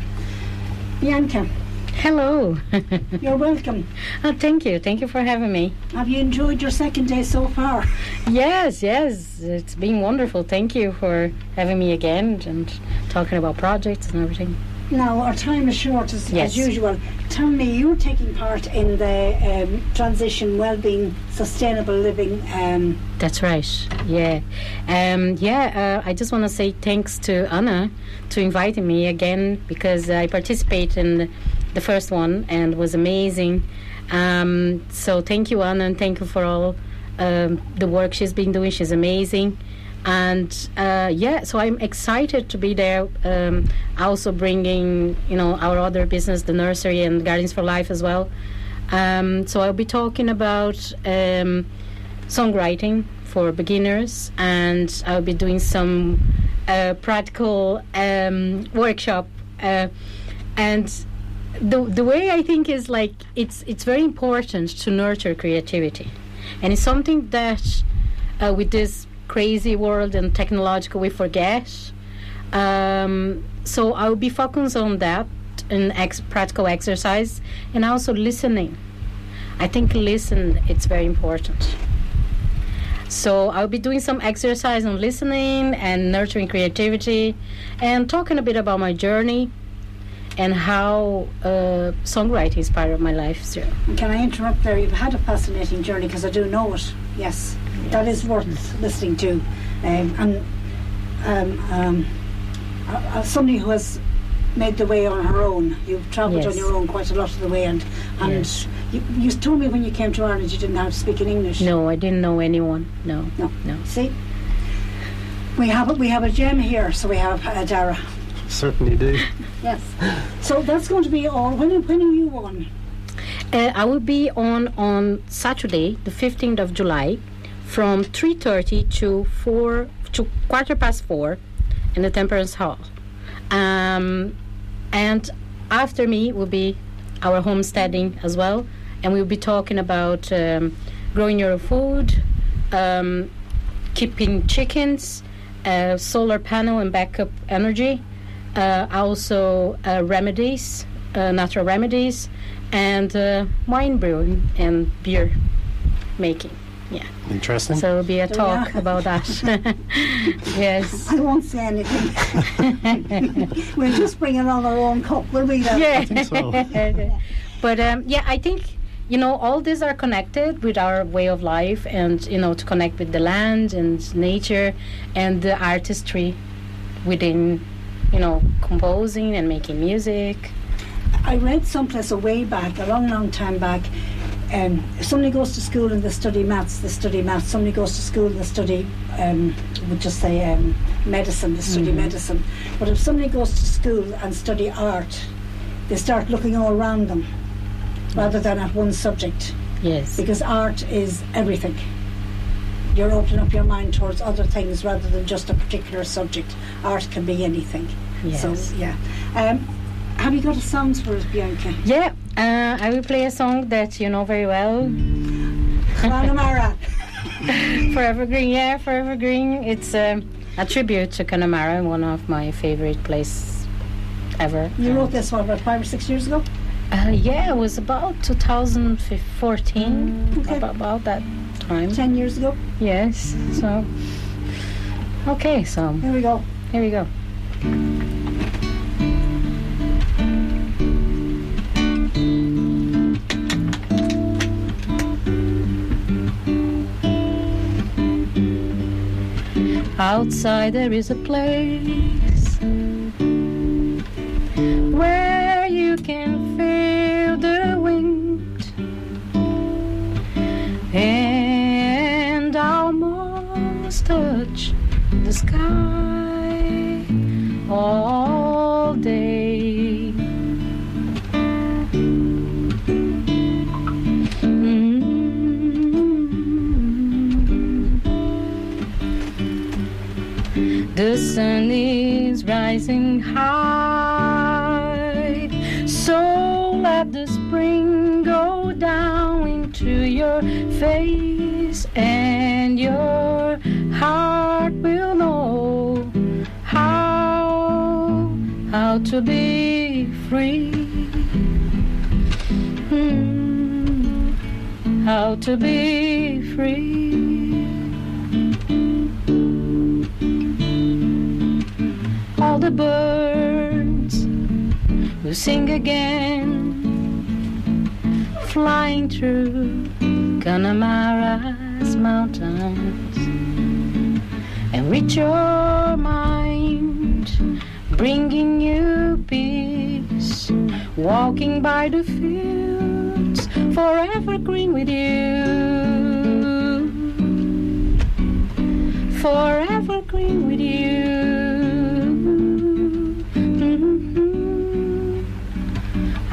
Bianca, Hello. [laughs] you're welcome. oh, thank you. Thank you for having me. Have you enjoyed your second day so far? Yes, yes. It's been wonderful. Thank you for having me again and talking about projects and everything. Now, our time is short as, Yes. as usual. Tell me, you're taking part in the um, transition, well-being, sustainable living. Um, That's right. Yeah. Um, yeah, uh, I just want to say thanks to Anna to inviting me again because I participated in the first one and was amazing. Um, so thank you, Anna, and thank you for all um, the work she's been doing. She's amazing. And uh, yeah, so I'm excited to be there. Um, also bringing, you know, our other business, the nursery and Gardens for Life as well. Um, so I'll be talking about um, songwriting for beginners, and I'll be doing some uh, practical um, workshop. Uh, and the the way I think is like it's it's very important to nurture creativity, and it's something that uh, with this crazy world and technological we forget. Um, so I'll be focused on that in ex- practical exercise and also listening. I think listen it's very important. So I'll be doing some exercise on listening and nurturing creativity, and talking a bit about my journey and how uh, songwriting is part of my life. So can I interrupt there? You've had a fascinating journey because I do know it. Yes, that is worth listening to. Um, and um, um, uh, uh, somebody who has made the way on her own. You've travelled on your own quite a lot of the way, and and Yes. you, you told me when you came to Ireland you didn't have to speak in English. no, I didn't know anyone. No, no, no. See, we have a, we have a gem here. So we have uh, Darragh. Certainly do. [laughs] Yes. So that's going to be all. When when are you on? Uh, I will be on on Saturday, the 15th of July, from 3:30 to 4 to quarter past 4 in the Temperance Hall. Um, and after me will be our homesteading as well, and we'll be talking about um, growing your food, um, keeping chickens, uh, solar panel and backup energy, uh, also uh, remedies, uh, natural remedies, and uh, wine brewing and beer making. Yeah. Interesting. So it'll be a talk are. about that. [laughs] yes. I won't say anything. [laughs] we'll just bring it on our own cup, will we? Then? Yeah. think so. [laughs] but um, yeah, I think you know all these are connected with our way of life, and you know to connect with the land and nature and the artistry within you know composing and making music. I read someplace a way back, a long, long time back. Um, if somebody goes to school and they study maths, they study maths. Somebody goes to school and they study, um, we'll just say um, medicine, they study medicine. But if somebody goes to school and study art, they start looking all around them rather than at one subject Yes. because art is everything. You're opening up your mind towards other things rather than just a particular subject. Art can be anything. Yes. So, yeah. Um, have you got a song for us, Bianca? Yeah, uh, I will play a song that you know very well. Connemara. [laughs] Forever Green, yeah, Forever Green. It's um, a tribute to Connemara, one of my favorite places ever. You wrote this one about five or six years ago? Uh, yeah, it was about 2014, Okay. about, about that time. Ten years ago? Yes, so. Okay, so Here we go. here we go. Outside there is a place where you can feel the wind. And almost touch the sky. All sun is rising high, so let the spring go down into your face, and your heart will know how how to be free. Hmm, how to be free. The birds will sing again, flying through Connemara's mountains and reach your mind, bringing you peace. Walking by the fields, forever green with you. Forever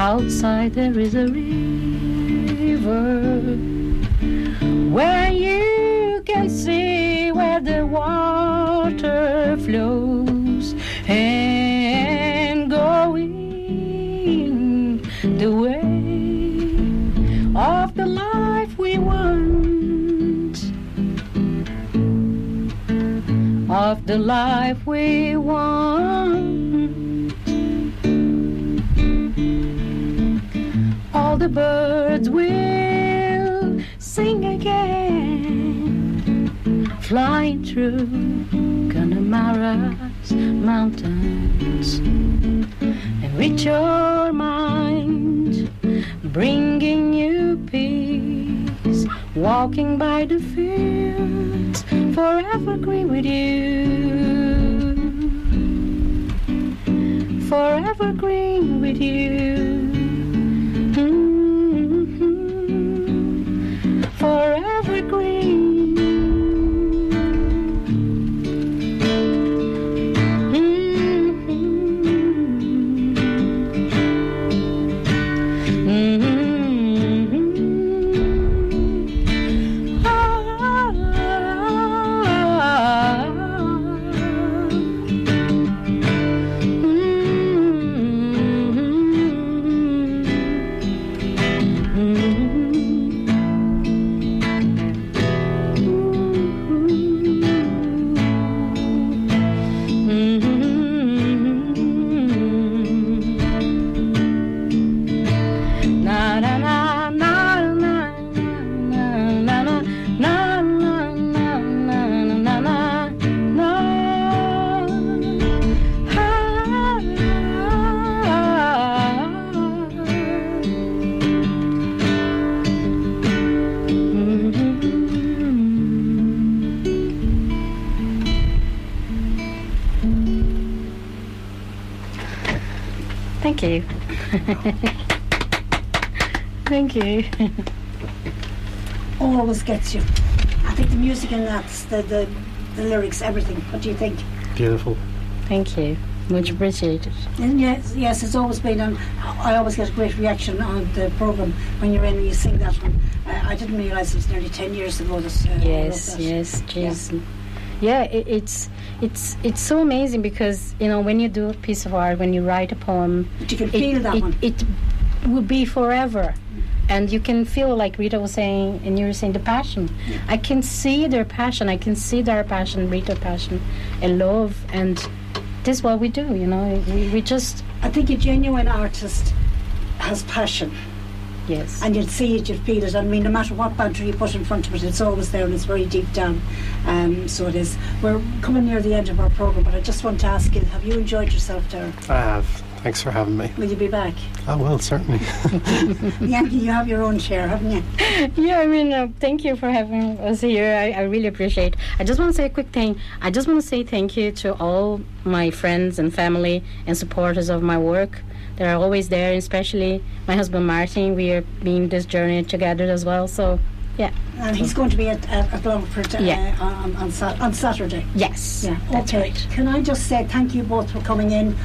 Outside there is a river where you can see where the water flows and going the way of the life we want. Of the life we want the birds will sing again flying through Connemara's mountains and reach your mind, bringing you peace. Walking by the fields, forever green with you. Forever green with you. You. Thank you. Always gets you. I think the music and that's the, the the lyrics, everything. What do you think? Beautiful. Thank you. Much appreciated. And yes, yes, it's always been. And I always get a great reaction on the program when you're in and you sing that one. Uh, I didn't realise it was nearly ten years ago. That, uh, Yes, that. yes, jeez. Yeah, it, it's it's it's so amazing because you know when you do a piece of art, when you write a poem, But you can it, feel that it, one. it will be forever. And you can feel like Rita was saying, and you were saying the passion. I can see their passion. I can see their passion, Rita passion, and love, and this is what we do. You know, we, we just I think a genuine artist has passion, yes, and you'd see it, you'd feel it. I mean, no matter what boundary you put in front of it, it's always there and it's very deep down. Um, so it is. We're coming near the end of our program, but I just want to ask you: Have you enjoyed yourself, Darren? I have. Thanks for having me. Will you be back? I will, certainly. [laughs] [laughs] Yankee, you have your own chair, haven't you? yeah, I mean, uh, thank you for having us here. I, I really appreciate. I just want to say a quick thing. I just want to say thank you to all my friends and family and supporters of my work. They are always there, especially my husband Martin. We are being this journey together as well. So, yeah, And he's going to be at, at, at Longford uh, Yeah. on, on, on Saturday. yes, Yeah, that's okay. right. Can I just say thank you both for coming in